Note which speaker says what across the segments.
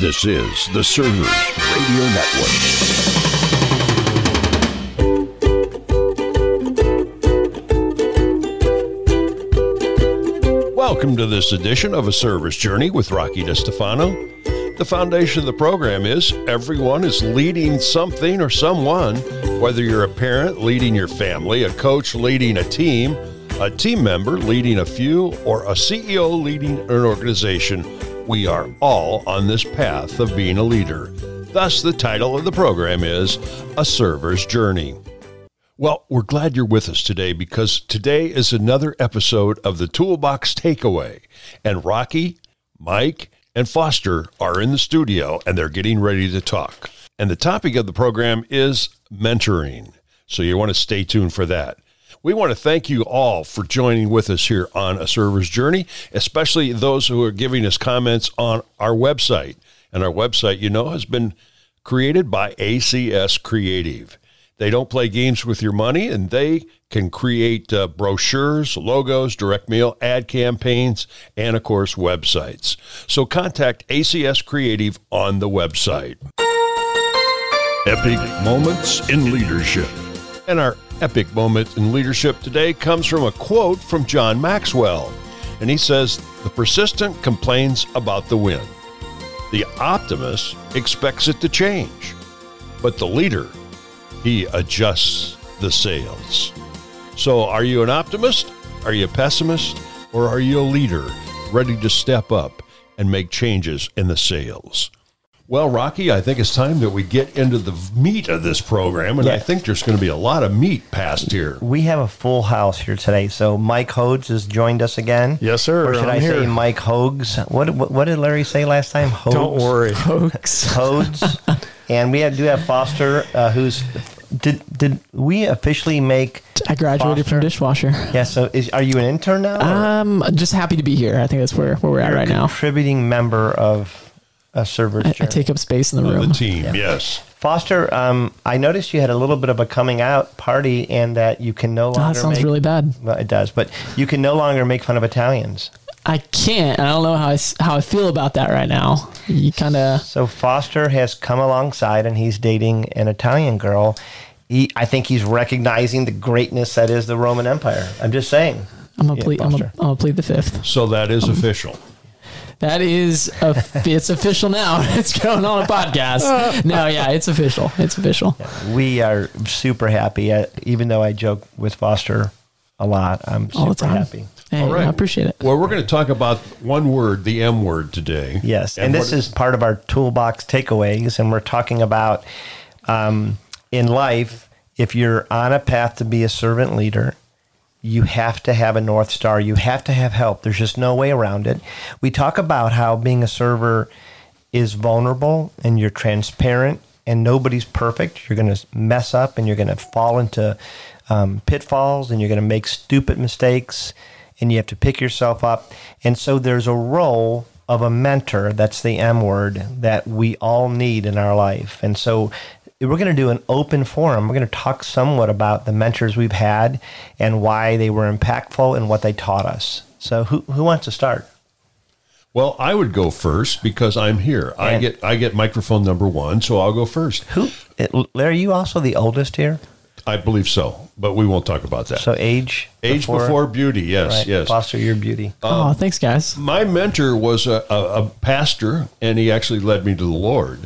Speaker 1: This is the Servers Radio Network. Welcome to this edition of A Server's Journey with Rocky DeStefano. The foundation of the program is everyone is leading something or someone, whether you're a parent leading your family, a coach leading a team, a team member leading a few, or a CEO leading an organization. We are all on this path of being a leader. Thus, the title of the program is A Server's Journey. Well, we're glad you're with us today because today is another episode of the Toolbox Takeaway. And Rocky, Mike, and Foster are in the studio and they're getting ready to talk. And the topic of the program is mentoring. So you want to stay tuned for that. We want to thank you all for joining with us here on A Server's Journey, especially those who are giving us comments on our website. And our website, you know, has been created by ACS Creative. They don't play games with your money and they can create uh, brochures, logos, direct mail, ad campaigns, and of course, websites. So contact ACS Creative on the website. Epic Moments in Leadership. And our epic moment in leadership today comes from a quote from John Maxwell. And he says, The persistent complains about the wind, the optimist expects it to change, but the leader he adjusts the sails. So, are you an optimist? Are you a pessimist? Or are you a leader ready to step up and make changes in the sails? Well, Rocky, I think it's time that we get into the meat of this program, and I think there's going to be a lot of meat passed here.
Speaker 2: We have a full house here today. So Mike Hodes has joined us again.
Speaker 3: Yes, sir.
Speaker 2: Or should
Speaker 3: I'm
Speaker 2: i
Speaker 3: here.
Speaker 2: say Mike Hogs? What, what what did Larry say last time? Hogs?
Speaker 3: Don't worry.
Speaker 4: Hoax.
Speaker 2: Hodes. and we have, do have Foster, uh, who's did did we officially make?
Speaker 4: I graduated
Speaker 2: Foster?
Speaker 4: from dishwasher.
Speaker 2: Yeah. So is are you an intern now? or
Speaker 4: Um, just happy to be here. I think that's where, where we're at
Speaker 2: you're a
Speaker 4: right now.
Speaker 2: Contributing member of a server's
Speaker 4: I, I take up space in the room.
Speaker 1: The
Speaker 4: room.
Speaker 1: team, yes.
Speaker 2: Foster, um, I noticed you had a little bit of a coming out party, and that you can no
Speaker 4: Oh,
Speaker 2: longer.
Speaker 4: that sounds
Speaker 2: make,
Speaker 4: really bad.
Speaker 2: Well, it does, but you can no longer make fun of Italians.
Speaker 4: I can't. and I don't know how I, s- how I feel about that right now. You kind of.
Speaker 2: So Foster has come alongside and he's dating an Italian girl. He, I think he's recognizing the greatness that is the Roman Empire. I'm just saying.
Speaker 4: I'm gonna
Speaker 2: Yeah,
Speaker 4: plead. I'm
Speaker 2: Foster.
Speaker 4: gonna, I'm gonna plead the fifth.
Speaker 1: So that is official.
Speaker 4: That is, a, it's official now. It's going on a podcast. No, yeah, it's official. It's official.
Speaker 2: We are super happy. Uh, even though I joke with Foster a lot, I'm
Speaker 4: All the
Speaker 2: super
Speaker 4: time.
Speaker 2: happy.
Speaker 4: Hey,
Speaker 1: All right.
Speaker 4: I appreciate it.
Speaker 1: Well, we're going to talk about one word, the M word, today.
Speaker 2: Yes, and, this is part of our toolbox takeaways, and we're talking about um, in life. If you're on a path to be a servant leader, you have to have a north star. You have to have help. There's just no way around it. We talk about how being a server is vulnerable, and you're transparent, and nobody's perfect. You're going to mess up, and you're going to fall into um, pitfalls, and you're going to make stupid mistakes, and you have to pick yourself up. And so there's a role of a mentor. That's the M word that we all need in our life. And so we're going to do an open forum. We're going to talk somewhat about the mentors we've had and why they were impactful and what they taught us. So who who wants to start?
Speaker 1: Well, I would go first because I'm here. I get I get microphone number one, so I'll go first.
Speaker 2: Who eh, Larry, you also the oldest here?
Speaker 1: I believe so, but we won't talk about that.
Speaker 2: So age
Speaker 1: Age before, beauty, yes,
Speaker 2: right,
Speaker 1: yes.
Speaker 2: Foster your beauty.
Speaker 4: oh, um, thanks, guys.
Speaker 1: My mentor was a, a, a pastor, and he actually led me to the Lord.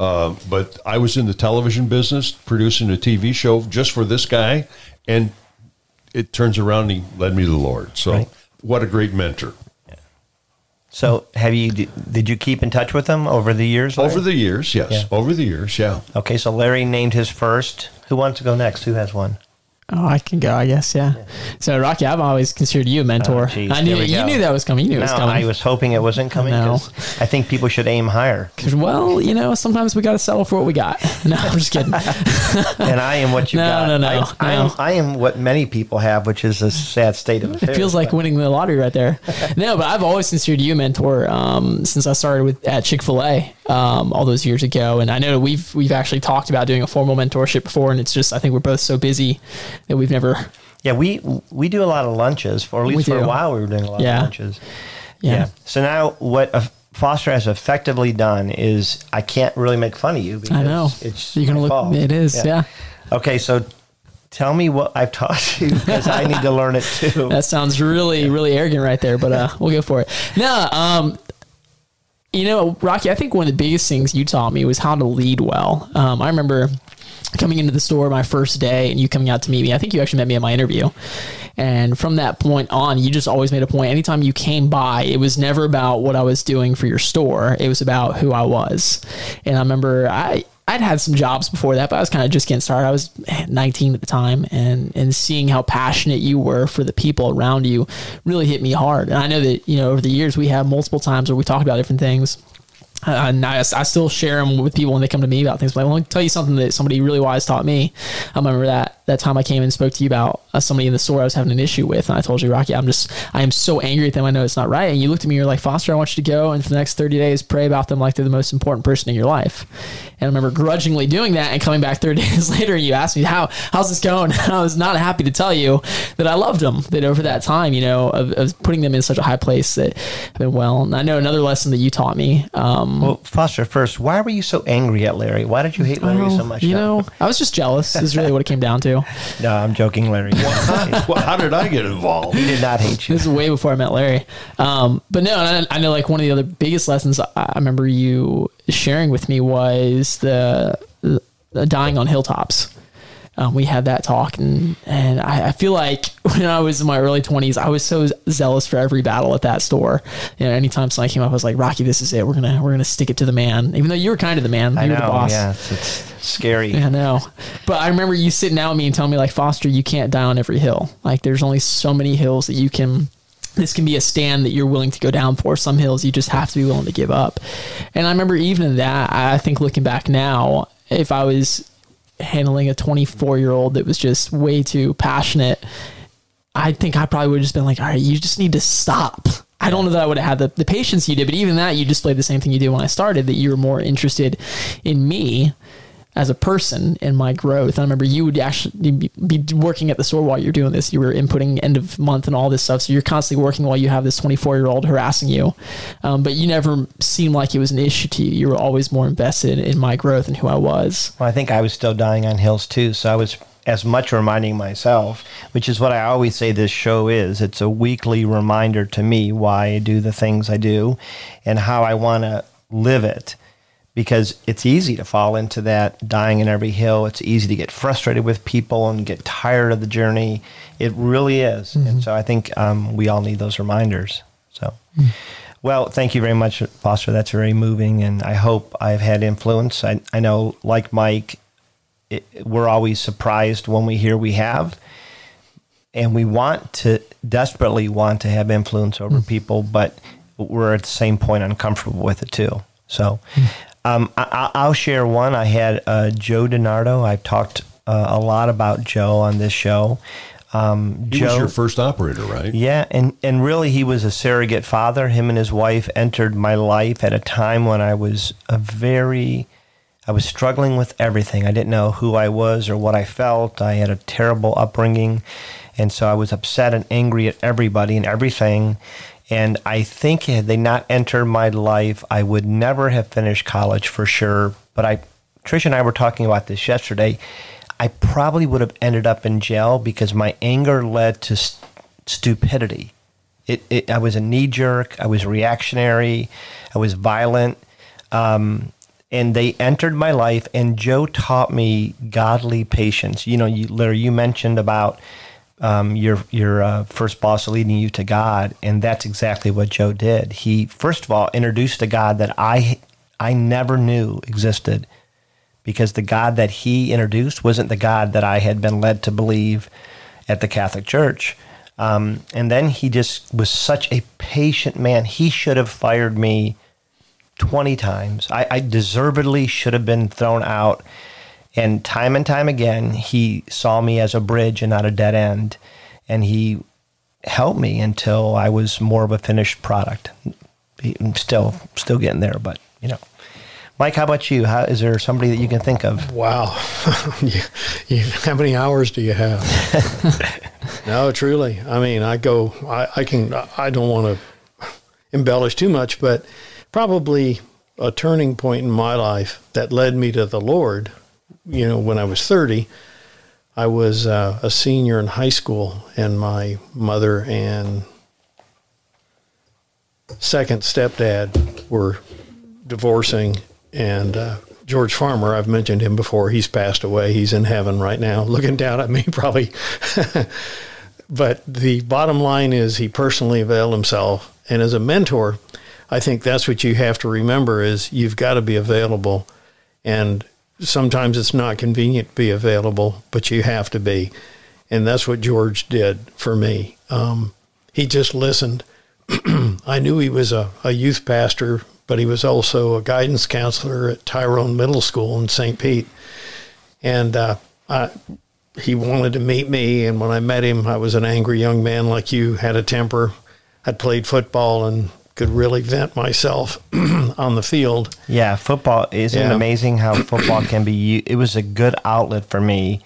Speaker 1: Um, but I was in the television business, producing a TV show just for this guy, and it turns around, and he led me to the Lord. So,
Speaker 2: Right.
Speaker 1: what a great mentor!
Speaker 2: So have you did you keep in touch with him over the years? Larry?
Speaker 1: Over the years, yes,
Speaker 2: Yeah.
Speaker 1: over the years, yeah.
Speaker 2: Okay, so Larry named his first. Who wants to go next? Who has one?
Speaker 4: Oh, I can go, I guess, yeah. So, Rocky, I've always considered you a mentor.
Speaker 2: Oh, geez,
Speaker 4: I knew you
Speaker 2: go.
Speaker 4: knew that was coming. You knew it was
Speaker 2: No,
Speaker 4: coming.
Speaker 2: I was hoping it wasn't coming.
Speaker 4: No.
Speaker 2: I think people should aim higher.
Speaker 4: well, you know, sometimes we got to settle for what we got. No, I'm just kidding.
Speaker 2: and I am what you
Speaker 4: No,
Speaker 2: got.
Speaker 4: no, no,
Speaker 2: I, I,
Speaker 4: no.
Speaker 2: am, I am what many people have, which is a sad state of affairs.
Speaker 4: It feels like winning the lottery right there. No, but I've always considered you a mentor um, since I started with at Chick Fil A um, all those years ago, and I know we've we've actually talked about doing a formal mentorship before, and it's just I think we're both so busy that we've never.
Speaker 2: Yeah, we we do a lot of lunches, or at least for a while we were doing a lot
Speaker 4: Yeah.
Speaker 2: of lunches.
Speaker 4: Yeah.
Speaker 2: So now, what Foster has effectively done is I can't really make fun of you because
Speaker 4: I know.
Speaker 2: it's
Speaker 4: You're gonna
Speaker 2: my
Speaker 4: look.
Speaker 2: fault.
Speaker 4: It is. Yeah.
Speaker 2: Okay, so tell me what I've taught you because I need to learn it too.
Speaker 4: That sounds really, really arrogant right there, but uh, we'll go for it. No, um, you know, Rocky, I think one of the biggest things you taught me was how to lead well. Um, I remember coming into the store my first day and you coming out to meet me. I think you actually met me at my interview. And from that point on, you just always made a point. Anytime you came by, it was never about what I was doing for your store. It was about who I was. And I remember I, I'd had some jobs before that, but I was kind of just getting started. I was 19 at the time, and and seeing how passionate you were for the people around you really hit me hard. And I know that you know over the years we have multiple times where we talk about different things. And I, I still share them with people when they come to me about things. But I want to tell you something that somebody really wise taught me. I remember that that time I came and spoke to you about uh, somebody in the store I was having an issue with, and I told you, Rocky, I'm just I am so angry at them. I know it's not right. And you looked at me, you're like, Foster, I want you to go and for the next 30 days pray about them like they're the most important person in your life. And I remember grudgingly doing that and coming back 30 days later, and you asked me how how's this going. And I was not happy to tell you that I loved them. That over that time, you know, of, of putting them in such a high place that have been well. And I know another lesson that you taught me. Um,
Speaker 2: Well, Foster, first, why were you so angry at Larry? Why did you hate Larry
Speaker 4: well,
Speaker 2: so much?
Speaker 4: You
Speaker 2: No.
Speaker 4: know, I was just jealous. Is really what it came down to.
Speaker 2: no, I'm joking, Larry.
Speaker 1: well, how did I get involved?
Speaker 2: he did not hate you.
Speaker 4: This is way before I met Larry. Um, but no, I, I know like one of the other biggest lessons I, I remember you sharing with me was the, the dying on hilltops. Um, we had that talk, and and I, I feel like when I was in my early twenties, I was so zealous for every battle at that store. You know, anytime somebody came up, I was like, "Rocky, this is it. We're gonna we're gonna stick it to the man." Even though you were kind of the man, you
Speaker 2: I
Speaker 4: were
Speaker 2: know.
Speaker 4: the boss.
Speaker 2: Yeah, it's, it's scary.
Speaker 4: I know. But I remember you sitting down with me and telling me, like, Foster, you can't die on every hill. Like, there's only so many hills that you can. This can be a stand that you're willing to go down for. Some hills you just have to be willing to give up. And I remember even in that, I think looking back now, if I was handling a 24 year old that was just way too passionate, I think I probably would have just been like, all right, you just need to stop. I don't know that I would have had the, the patience you did, but even that, you displayed the same thing you did when I started, that you were more interested in me as a person and my growth. I remember you would actually be working at the store while you're doing this. You were inputting end of month and all this stuff. So you're constantly working while you have this 24 year old harassing you. Um, but you never seemed like it was an issue to you. You were always more invested in my growth and who I was.
Speaker 2: Well, I think I was still dying on hills too, so I was as much reminding myself, which is what I always say this show is. It's a weekly reminder to me why I do the things I do and how I want to live it. Because it's easy to fall into that dying in every hill. It's easy to get frustrated with people and get tired of the journey. It really is. And mm-hmm. so I think um, we all need those reminders. So, mm. well, thank you very much, Foster. That's very moving. And I hope I've had influence. I, I know, like Mike, it, we're always surprised when we hear we have and we want to desperately want to have influence over mm. people but we're at the same point uncomfortable with it too so mm. Um, I, i'll share one i had uh, joe DiNardo i've talked uh, a lot about joe on this show um,
Speaker 1: He
Speaker 2: joe
Speaker 1: was your first operator, right?
Speaker 2: yeah, and, and really, he was a surrogate father. Him and his wife entered my life at a time when I was a very, I was struggling with everything. I didn't know who I was or what I felt. I had a terrible upbringing, and so I was upset and angry at everybody and everything. And I think had they not entered my life, I would never have finished college for sure. But I, Trish and I were talking about this yesterday. I probably would have ended up in jail because my anger led to st- stupidity. It, it, I was a knee jerk. I was reactionary. I was violent. Um, and they entered my life, and Joe taught me godly patience. You know, you, Larry, you mentioned about um, your your uh, first boss leading you to God, and that's exactly what Joe did. He first of all introduced a God that I I never knew existed because the God that he introduced wasn't the God that I had been led to believe at the Catholic Church. Um, and then he just was such a patient man. He should have fired me 20 times. I, I deservedly should have been thrown out. And time and time again, he saw me as a bridge and not a dead end. And he helped me until I was more of a finished product. I'm still, still getting there, but you know. Mike, how about you? How, is there somebody that you can think of?
Speaker 3: Wow. you, you, how many hours do you have? no, truly. I mean, I go, I, I can, I don't want to embellish too much, but probably a turning point in my life that led me to the Lord. You know, when I was 30, I was uh, a senior in high school, and my mother and second stepdad were divorcing, and uh, George Farmer, I've mentioned him before. He's passed away. He's in heaven right now, looking down at me, probably. but the bottom line is, he personally availed himself, and as a mentor, I think that's what you have to remember: is you've got to be available, and sometimes it's not convenient to be available, but you have to be, and that's what George did for me. Um, he just listened. I knew he was a, a youth pastor but he was also a guidance counselor at Tyrone Middle School in St. Pete. And uh, I, he wanted to meet me. And when I met him, I was an angry young man like you, had a temper. I'd played football and could really vent myself on the field.
Speaker 2: Yeah, football isn't
Speaker 3: Yeah.
Speaker 2: amazing how football can be. u- It was a good outlet for me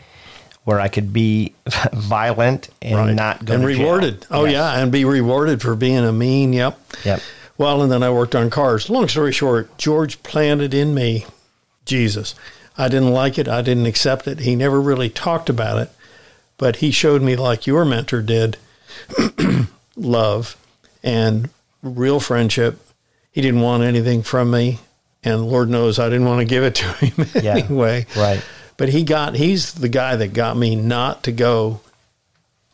Speaker 2: where I could be violent and not go
Speaker 3: and
Speaker 2: to jail.
Speaker 3: rewarded. Oh
Speaker 2: Yes.
Speaker 3: yeah, and be rewarded for being a mean. Yep.
Speaker 2: Yep.
Speaker 3: Well, and then I worked on cars. Long story short, George planted in me Jesus. I didn't like it. I didn't accept it. He never really talked about it, but he showed me, like your mentor did, love and real friendship. He didn't want anything from me, and Lord knows I didn't want to give it to him
Speaker 2: Yeah.
Speaker 3: anyway.
Speaker 2: Right.
Speaker 3: But he got, he's the guy that got me not to go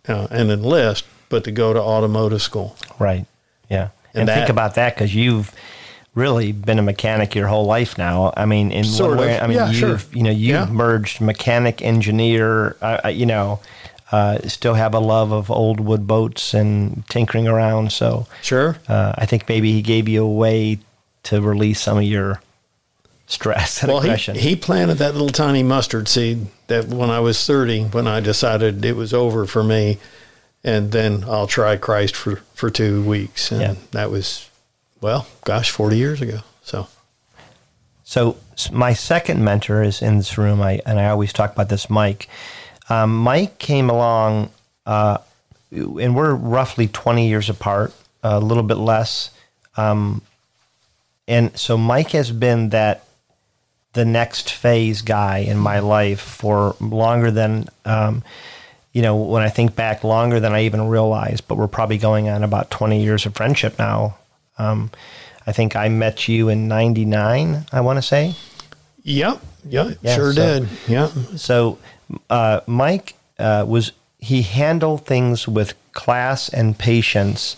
Speaker 3: uh, and enlist, but to go to automotive school.
Speaker 2: Right. Yeah.
Speaker 3: And
Speaker 2: And, think about that because you've really been a mechanic your whole life now. I mean, in
Speaker 3: Sort
Speaker 2: one way. I mean,
Speaker 3: Yeah,
Speaker 2: you've
Speaker 3: sure.
Speaker 2: you know you've
Speaker 3: Yeah.
Speaker 2: merged mechanic, engineer. Uh, uh, you know, uh, still have a love of old wood boats and tinkering around. So
Speaker 3: Sure.
Speaker 2: uh, I think maybe he gave you a way to release some of your stress and
Speaker 3: Well, he,
Speaker 2: aggression.
Speaker 3: he planted that little tiny mustard seed that when I was 30, when I decided it was over for me, and then I'll try Christ for, for two weeks. And
Speaker 2: Yeah.
Speaker 3: that was, well, gosh, 40 years ago. So,
Speaker 2: So my second mentor is in this room. I and I always talk about this, Mike. Um, Mike came along, uh, and we're roughly twenty years apart, a little bit less. Um, and so Mike has been that the next phase guy in my life for longer than um, you know when I think back longer than I even realized. But we're probably going on about twenty years of friendship now. Um, I think I met you in '99. I want to say.
Speaker 3: yep. Yeah,
Speaker 2: Yeah,
Speaker 3: sure
Speaker 2: so-
Speaker 3: did. Yeah.
Speaker 2: So, uh, Mike uh, was he handled things with class and patience,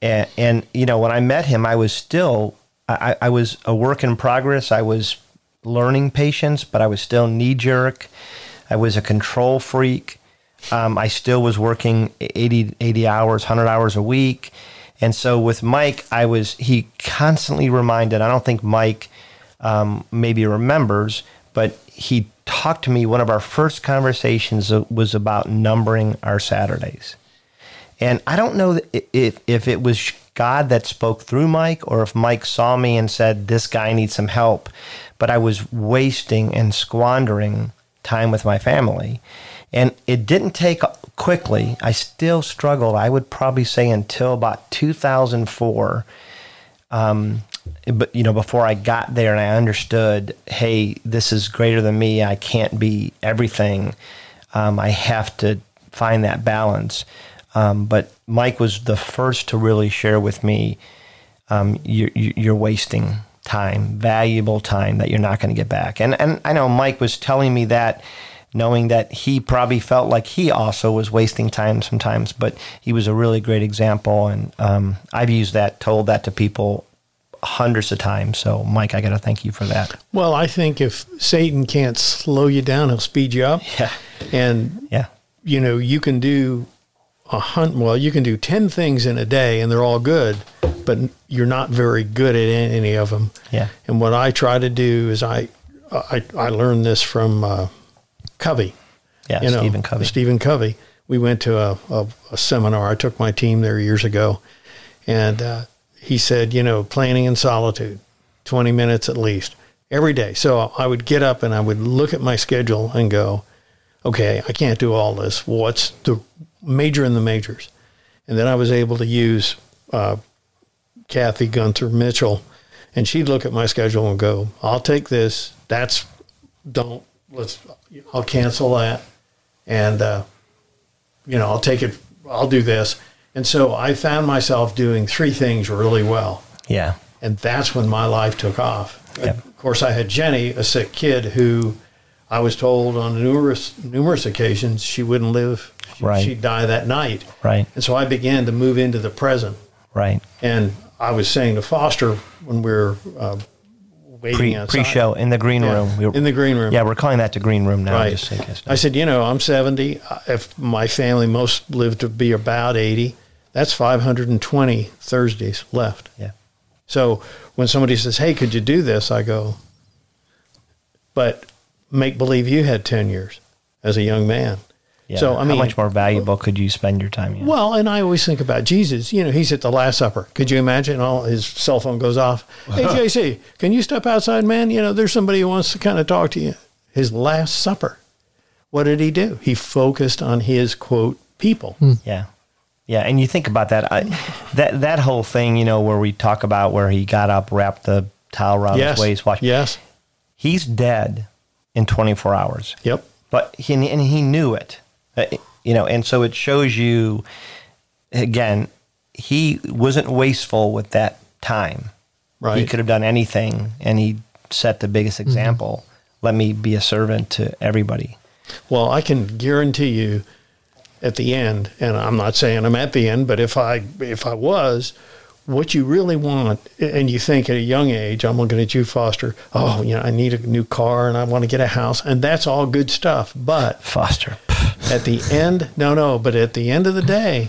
Speaker 2: and, and you know when I met him, I was still I, I was a work in progress. I was learning patience, but I was still knee jerk. I was a control freak. Um, I still was working 80, 80 hours, 100 hours a week. And so with Mike, I was, he constantly reminded, I don't think Mike um, maybe remembers, but he talked to me. One of our first conversations was about numbering our Saturdays. And I don't know if, if it was God that spoke through Mike or if Mike saw me and said, This guy needs some help. But I was wasting and squandering time with my family. And it didn't take quickly. I still struggled, I would probably say, until about 2004. Um, but you know, before I got there and I understood, hey, this is greater than me. I can't be everything. Um, I have to find that balance. Um, but Mike was the first to really share with me, um, you're, you're wasting time, valuable time that you're not going to get back. And and I know Mike was telling me that, knowing that he probably felt like he also was wasting time sometimes. But he was a really great example, and um, I've used that, told that to people hundreds of times. So Mike, I got to thank you for that.
Speaker 3: Well, I think if Satan can't slow you down, he'll speed you up.
Speaker 2: Yeah.
Speaker 3: And
Speaker 2: Yeah.
Speaker 3: you know, you can do a hunt. Well, you can do 10 things in a day and they're all good, but you're not very good at any of them.
Speaker 2: Yeah.
Speaker 3: And what I try to do is I, I, I learned this from uh, Covey.
Speaker 2: Yeah.
Speaker 3: you know,
Speaker 2: Stephen Covey.
Speaker 3: Stephen Covey. We went to a, a, a seminar. I took my team there years ago, and uh, he said, you know, planning in solitude, 20 minutes at least every day. So I would get up and I would look at my schedule and go, okay, I can't do all this. What's the major in the majors? And then I was able to use uh, Kathy Gunther Mitchell and she'd look at my schedule and go, "I'll take this. That's don't let's. I'll cancel that, and uh, you know I'll take it. I'll do this." And so I found myself doing three things really well,
Speaker 2: Yeah.
Speaker 3: and that's when my life took off.
Speaker 2: Yep.
Speaker 3: Of course, I had Jenny, a sick kid, who I was told on numerous numerous occasions she wouldn't live. She,
Speaker 2: Right.
Speaker 3: She'd die that night.
Speaker 2: Right.
Speaker 3: And so I began to move into the present.
Speaker 2: Right.
Speaker 3: And I was saying to Foster when we were uh, waiting
Speaker 2: Pre show in the green
Speaker 3: Yeah,
Speaker 2: room. We were-
Speaker 3: in the green room.
Speaker 2: Yeah, we're calling that the green room now.
Speaker 3: right.
Speaker 2: Case.
Speaker 3: I said, you know, I'm 70. If my family most lived to be about 80, that's 520 Thursdays left.
Speaker 2: Yeah.
Speaker 3: So when somebody says, "Hey, could you do this?" I go, "But make believe you had 10 years as a young man."
Speaker 2: Yeah.
Speaker 3: So I mean,
Speaker 2: how much more valuable could you spend your time? in?
Speaker 3: Well, and I always think about Jesus. You know, he's at the Last Supper. Could you imagine? All his cell phone goes off. Hey, JC, can you step outside, man? You know, there's somebody who wants to kind of talk to you. His Last Supper. What did he do? He focused on his quote people. Hmm.
Speaker 2: Yeah. Yeah, and you think about that, I, that that whole thing, you know, where we talk about where he got up, wrapped the towel around
Speaker 3: Yes.
Speaker 2: his waist, watched.
Speaker 3: Yes.
Speaker 2: He's dead in 24 hours,
Speaker 3: Yep.
Speaker 2: but he and he knew it, Uh, you know, and so it shows you, again, he wasn't wasteful with that time.
Speaker 3: Right.
Speaker 2: He could have done anything, and he set the biggest example. Let me be a servant to everybody.
Speaker 3: Well, I can guarantee you at the end, and I'm not saying I'm at the end, but if I if I was, what you really want, and you think at a young age, I'm looking at you, Foster. Oh, you know, I need a new car and I want to get a house, and that's all good stuff. But
Speaker 2: Foster.
Speaker 3: at the end, no, no, but at the end of the day,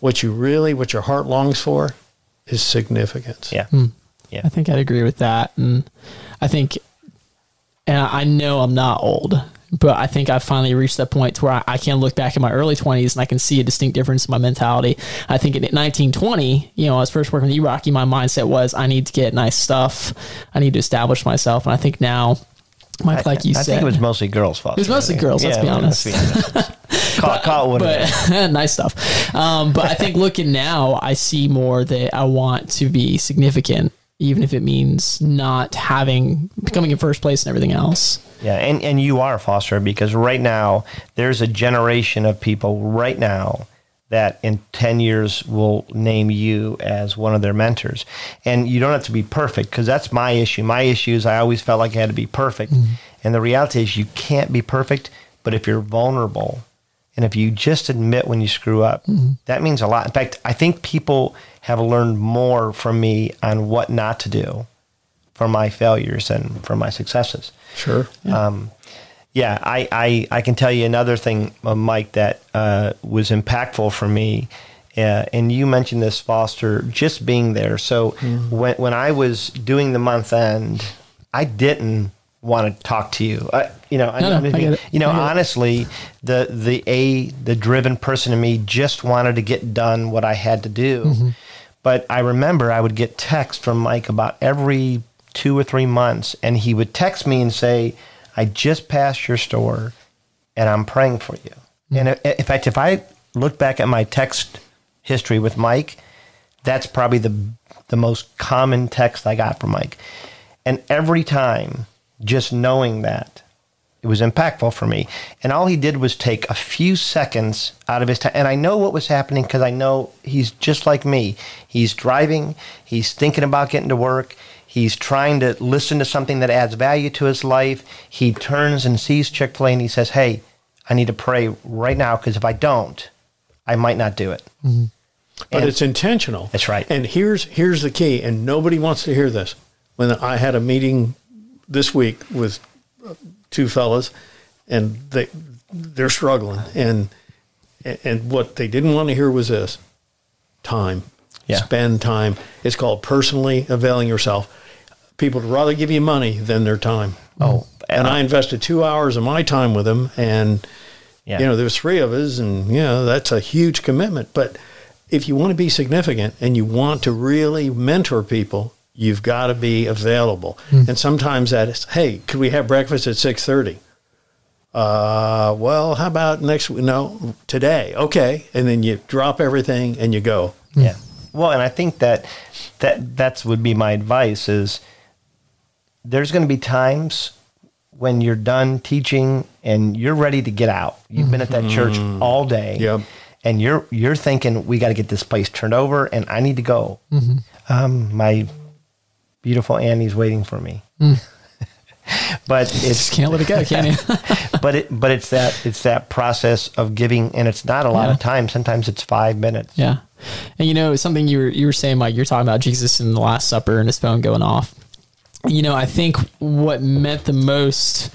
Speaker 3: what you really, what your heart longs for, is significance.
Speaker 2: Yeah. Hmm. yeah.
Speaker 4: I think I'd agree with that. And I think, and I know I'm not old, but I think I've finally reached that point to where I, I can look back in my early 20s and I can see a distinct difference in my mentality. I think in 1920, you know, I was first working with Rocky, my mindset was I need to get nice stuff. I need to establish myself. And I think now, Mike, like you
Speaker 2: I
Speaker 4: said, I
Speaker 2: think it was mostly girls, Foster.
Speaker 4: It was mostly girls, let's be honest.
Speaker 2: call, call it what it is.
Speaker 4: but nice stuff. Um, but I think looking now, I see more that I want to be significant, even if it means not having coming in first place and everything else.
Speaker 2: Yeah, and, and you are a Foster because right now there's a generation of people right now that in 10 years will name you as one of their mentors. And you don't have to be perfect because that's my issue. My issue is I always felt like I had to be perfect. Mm-hmm. And the reality is you can't be perfect, but if you're vulnerable and if you just admit when you screw up, that means a lot. In fact, I think people have learned more from me on what not to do for my failures and for my successes.
Speaker 3: Sure.
Speaker 2: Um, yeah, I, I, I can tell you another thing, uh, Mike, that uh, was impactful for me. Uh, and you mentioned this, Foster, just being there. So when, when I was doing the month end, I didn't want to talk to you. I, you know, I,
Speaker 4: No, no,
Speaker 2: I mean, you know, honestly, the the a the driven person in me just wanted to get done what I had to do.
Speaker 4: Mm-hmm.
Speaker 2: But I remember I would get text from Mike about every two or three months, and he would text me and say, "I just passed your store, and I'm praying for you." And in fact, if I look back at my text history with Mike, that's probably the the most common text I got from Mike. And every time, just knowing that, it was impactful for me. And all he did was take a few seconds out of his time. And I know what was happening because I know he's just like me. He's driving, he's thinking about getting to work, he's trying to listen to something that adds value to his life. He turns and sees Chick fil A and he says, Hey, I need to pray right now because if I don't, I might not do it. Mm-hmm.
Speaker 3: but
Speaker 2: And-
Speaker 3: it's intentional.
Speaker 2: That's right.
Speaker 3: And here's here's the key, and nobody wants to hear this. When I had a meeting this week with uh, two fellas, and they they're struggling, and and what they didn't want to hear was this: time.
Speaker 2: Yeah.
Speaker 3: Spend time. It's called personally availing yourself. People would rather give you money than their time.
Speaker 2: Oh,
Speaker 3: And I invested two hours of my time with them, and
Speaker 2: Yeah.
Speaker 3: you know, there's three of us, and you know, that's a huge commitment. But if you want to be significant and you want to really mentor people, you've got to be available. And sometimes that is, hey, could we have breakfast at six thirty? Uh, well, how about next week? No, today. Okay, and then you drop everything and you go.
Speaker 2: yeah. Well, and I think that that that's would be my advice is there's going to be times when you're done teaching and you're ready to get out. You've been at that church all day.
Speaker 3: Yep.
Speaker 2: And you're you're thinking we got to get this place turned over and I need to go. Um, my beautiful Annie's waiting for me. Hmm. but it's
Speaker 4: Just can't let it go, can you?
Speaker 2: but it but it's that it's that process of giving and it's not a lot of time. Sometimes it's five minutes.
Speaker 4: Yeah. And you know, something you were you were saying, Mike, you're talking about Jesus in the Last Supper and his phone going off. You know, I think what meant the most,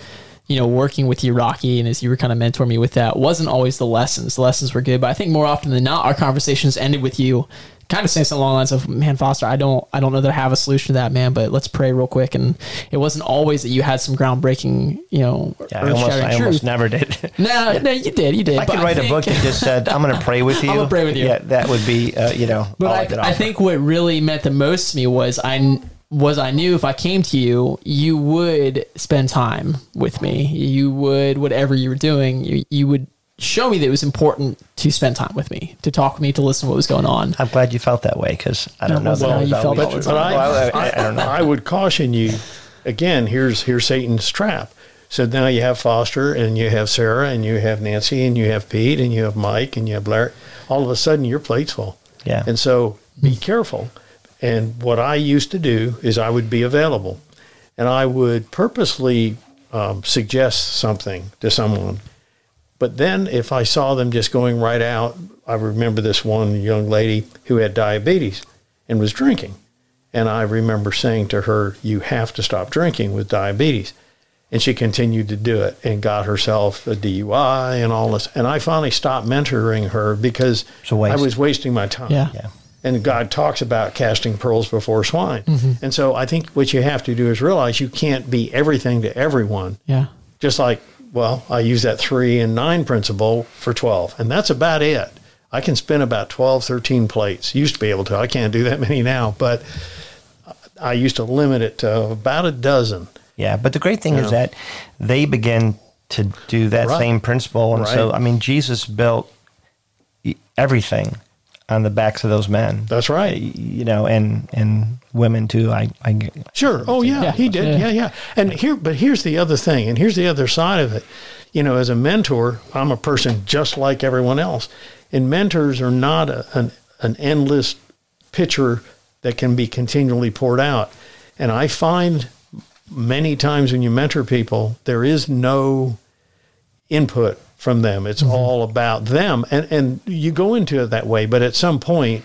Speaker 4: you know, working with you, Rocky, and as you were kind of mentoring me with that, wasn't always the lessons. The lessons were good, but I think more often than not, our conversations ended with you kind of saying something along the lines of, "Man, Foster, I don't, I don't know that I have a solution to that, man, but let's pray real quick." And it wasn't always that you had some groundbreaking, you know,
Speaker 2: Yeah, I almost, I almost never did.
Speaker 4: No, no, you did, you did.
Speaker 2: I could write a
Speaker 4: think-
Speaker 2: book that just said, "I'm going to pray with you."
Speaker 4: I'm gonna pray with you.
Speaker 2: Yeah, that would be, uh, you know.
Speaker 4: But
Speaker 2: all I, could
Speaker 4: I, I think what really meant the most to me was I was I knew if I came to you, you would spend time with me. You would whatever you were doing, you you would show me that it was important to spend time with me, to talk with me, to listen to what was going on.
Speaker 2: I'm glad you felt that way because I don't
Speaker 4: No,
Speaker 2: know. that
Speaker 4: well,
Speaker 2: I
Speaker 4: you felt
Speaker 2: always-
Speaker 4: all
Speaker 3: But I,
Speaker 2: Well, I-
Speaker 3: I,
Speaker 2: I don't know.
Speaker 3: I would caution you again. Here's here's Satan's trap. So now you have Foster and you have Sarah and you have Nancy and you have Pete and you have Mike and you have Larry. All of a sudden your plate's full.
Speaker 2: Yeah.
Speaker 3: And so be careful. And what I used to do is I would be available, and I would purposely um, suggest something to someone. But then if I saw them just going right out, I remember this one young lady who had diabetes and was drinking. And I remember saying to her, You have to stop drinking with diabetes. And she continued to do it and got herself a DUI and all this. And I finally stopped mentoring her because
Speaker 2: It's a waste.
Speaker 3: I was wasting my time.
Speaker 4: Yeah.
Speaker 2: Yeah.
Speaker 3: And God talks about casting pearls before swine. Mm-hmm. And so I think what you have to do is realize you can't be everything to everyone.
Speaker 4: Yeah.
Speaker 3: Just like, well, I use that three and nine principle for 12, and that's about it. I can spin about 12, 13 plates. Used to be able to. I can't do that many now, but I used to limit it to about a dozen.
Speaker 2: Yeah, but the great thing
Speaker 3: Yeah.
Speaker 2: is that they begin to do that
Speaker 3: Right.
Speaker 2: same principle, and so I mean, Jesus built everything on the backs of those men.
Speaker 3: That's right.
Speaker 2: You know, and and women too. I, I
Speaker 3: Sure. Oh yeah,
Speaker 4: Yeah.
Speaker 3: he did.
Speaker 4: Yeah.
Speaker 3: Yeah. yeah, And here, but here's the other thing, and here's the other side of it. You know, as a mentor, I'm a person just like everyone else, and mentors are not a, an an endless pitcher that can be continually poured out. And I find many times when you mentor people, there is no input from them. It's mm-hmm. all about them, and and you go into it that way. But at some point,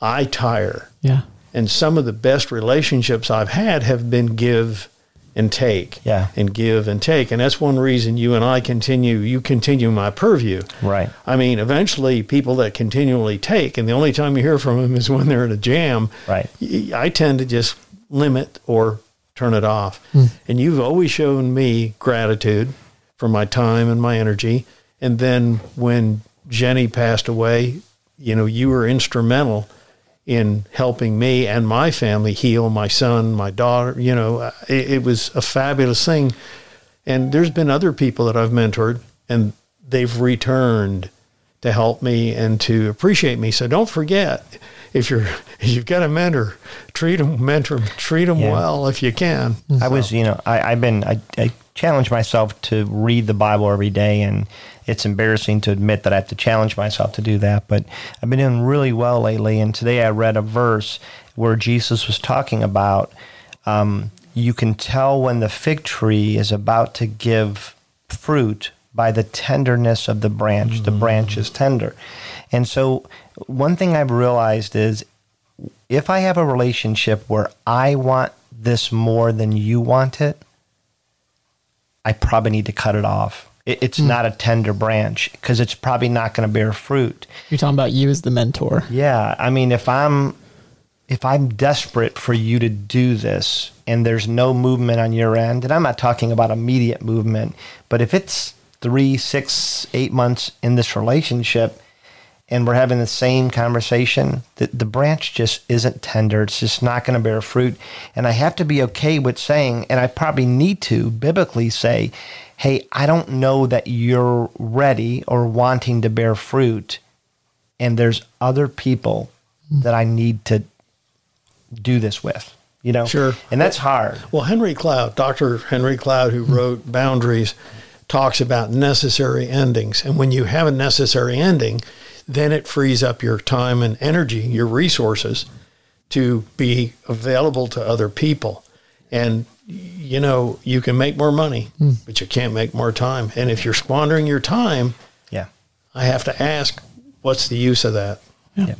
Speaker 3: I tire.
Speaker 4: Yeah.
Speaker 3: And some of the best relationships I've had have been give and take.
Speaker 2: Yeah.
Speaker 3: And give and take. And that's one reason you and I continue, you continue my purview.
Speaker 2: Right.
Speaker 3: I mean, eventually, people that continually take, and the only time you hear from them is when they're in a jam.
Speaker 2: Right.
Speaker 3: I tend to just limit or turn it off. Hmm. And you've always shown me gratitude for my time and my energy. And then when Jenny passed away, you know, you were instrumental in helping me and my family heal my son, my daughter. You know, uh, it, it was a fabulous thing. And there's been other people that I've mentored, and they've returned to help me and to appreciate me. So don't forget, if you're if you've got a mentor, treat them, mentor 'em, treat them
Speaker 2: Yeah.
Speaker 3: well if you can.
Speaker 2: I was, you know, I, I've been, I, I challenge myself to read the Bible every day, and it's embarrassing to admit that I have to challenge myself to do that. But I've been doing really well lately, and today I read a verse where Jesus was talking about um, you can tell when the fig tree is about to give fruit by the tenderness of the branch. The mm. branch is tender. And so, one thing I've realized is if I have a relationship where I want this more than you want it, I probably need to cut it off. It, it's hmm. not a tender branch because it's probably not going to bear fruit.
Speaker 4: You're talking about you as the mentor.
Speaker 2: Yeah, I mean, if I'm if I'm desperate for you to do this and there's no movement on your end, and I'm not talking about immediate movement, but if it's three, six, eight months in this relationship and we're having the same conversation, the, the branch just isn't tender. It's just not going to bear fruit. And I have to be okay with saying, and I probably need to biblically say, hey, I don't know that you're ready or wanting to bear fruit and there's other people hmm. that I need to do this with. You know,
Speaker 3: Sure.
Speaker 2: and that's hard.
Speaker 3: Well, Henry Cloud, Dr. Henry Cloud, who hmm. wrote Boundaries, talks about necessary endings. And when you have a necessary ending, then it frees up your time and energy, your resources to be available to other people. And, you know, you can make more money, hmm. but you can't make more time. And if you're squandering your time,
Speaker 2: Yeah,
Speaker 3: I have to ask, what's the use of that?
Speaker 2: yeah,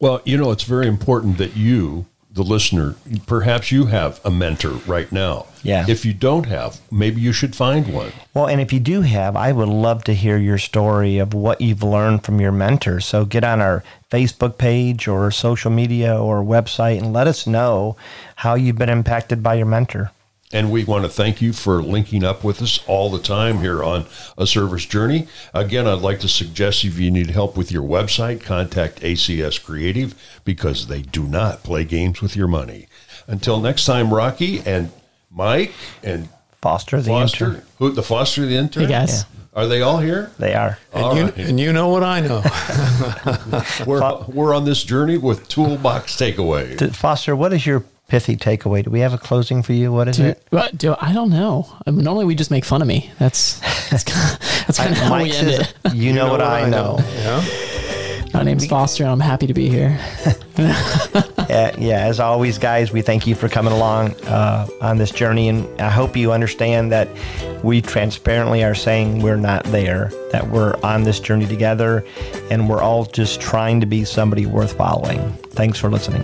Speaker 1: Well, you know, it's very important that you, the listener, perhaps you have a mentor right now.
Speaker 2: Yeah.
Speaker 1: If you don't have, maybe you should find one.
Speaker 2: Well, and if you do have, I would love to hear your story of what you've learned from your mentor. So get on our Facebook page or social media or website and let us know how you've been impacted by your mentor.
Speaker 1: And we want to thank you for linking up with us all the time here on A Server's Journey. Again, I'd like to suggest if you need help with your website, contact ACS Creative because they do not play games with your money. Until next time, Rocky and Mike and
Speaker 2: Foster the
Speaker 1: Foster,
Speaker 2: intern.
Speaker 1: who the Foster the intern.
Speaker 4: Hey guys.
Speaker 1: Are they all here?
Speaker 2: They are.
Speaker 3: And, you,
Speaker 1: right.
Speaker 3: and you know what I know.
Speaker 1: We're, we're on this journey with Toolbox Takeaway.
Speaker 2: Foster, what is your pithy takeaway? Do we have a closing for you? What is
Speaker 4: Do,
Speaker 2: it?
Speaker 4: what, do I don't know. I mean, normally we just make fun of me. That's that's kind of, that's kind of how
Speaker 2: Mike
Speaker 4: we end
Speaker 2: says,
Speaker 4: it.
Speaker 2: You know, what, I know.
Speaker 3: Yeah.
Speaker 4: My name's Foster, and I'm happy to be here.
Speaker 2: Uh, yeah, as always, guys, we thank you for coming along uh, on this journey. And I hope you understand that we transparently are saying we're not there, that we're on this journey together, and we're all just trying to be somebody worth following. Thanks for listening.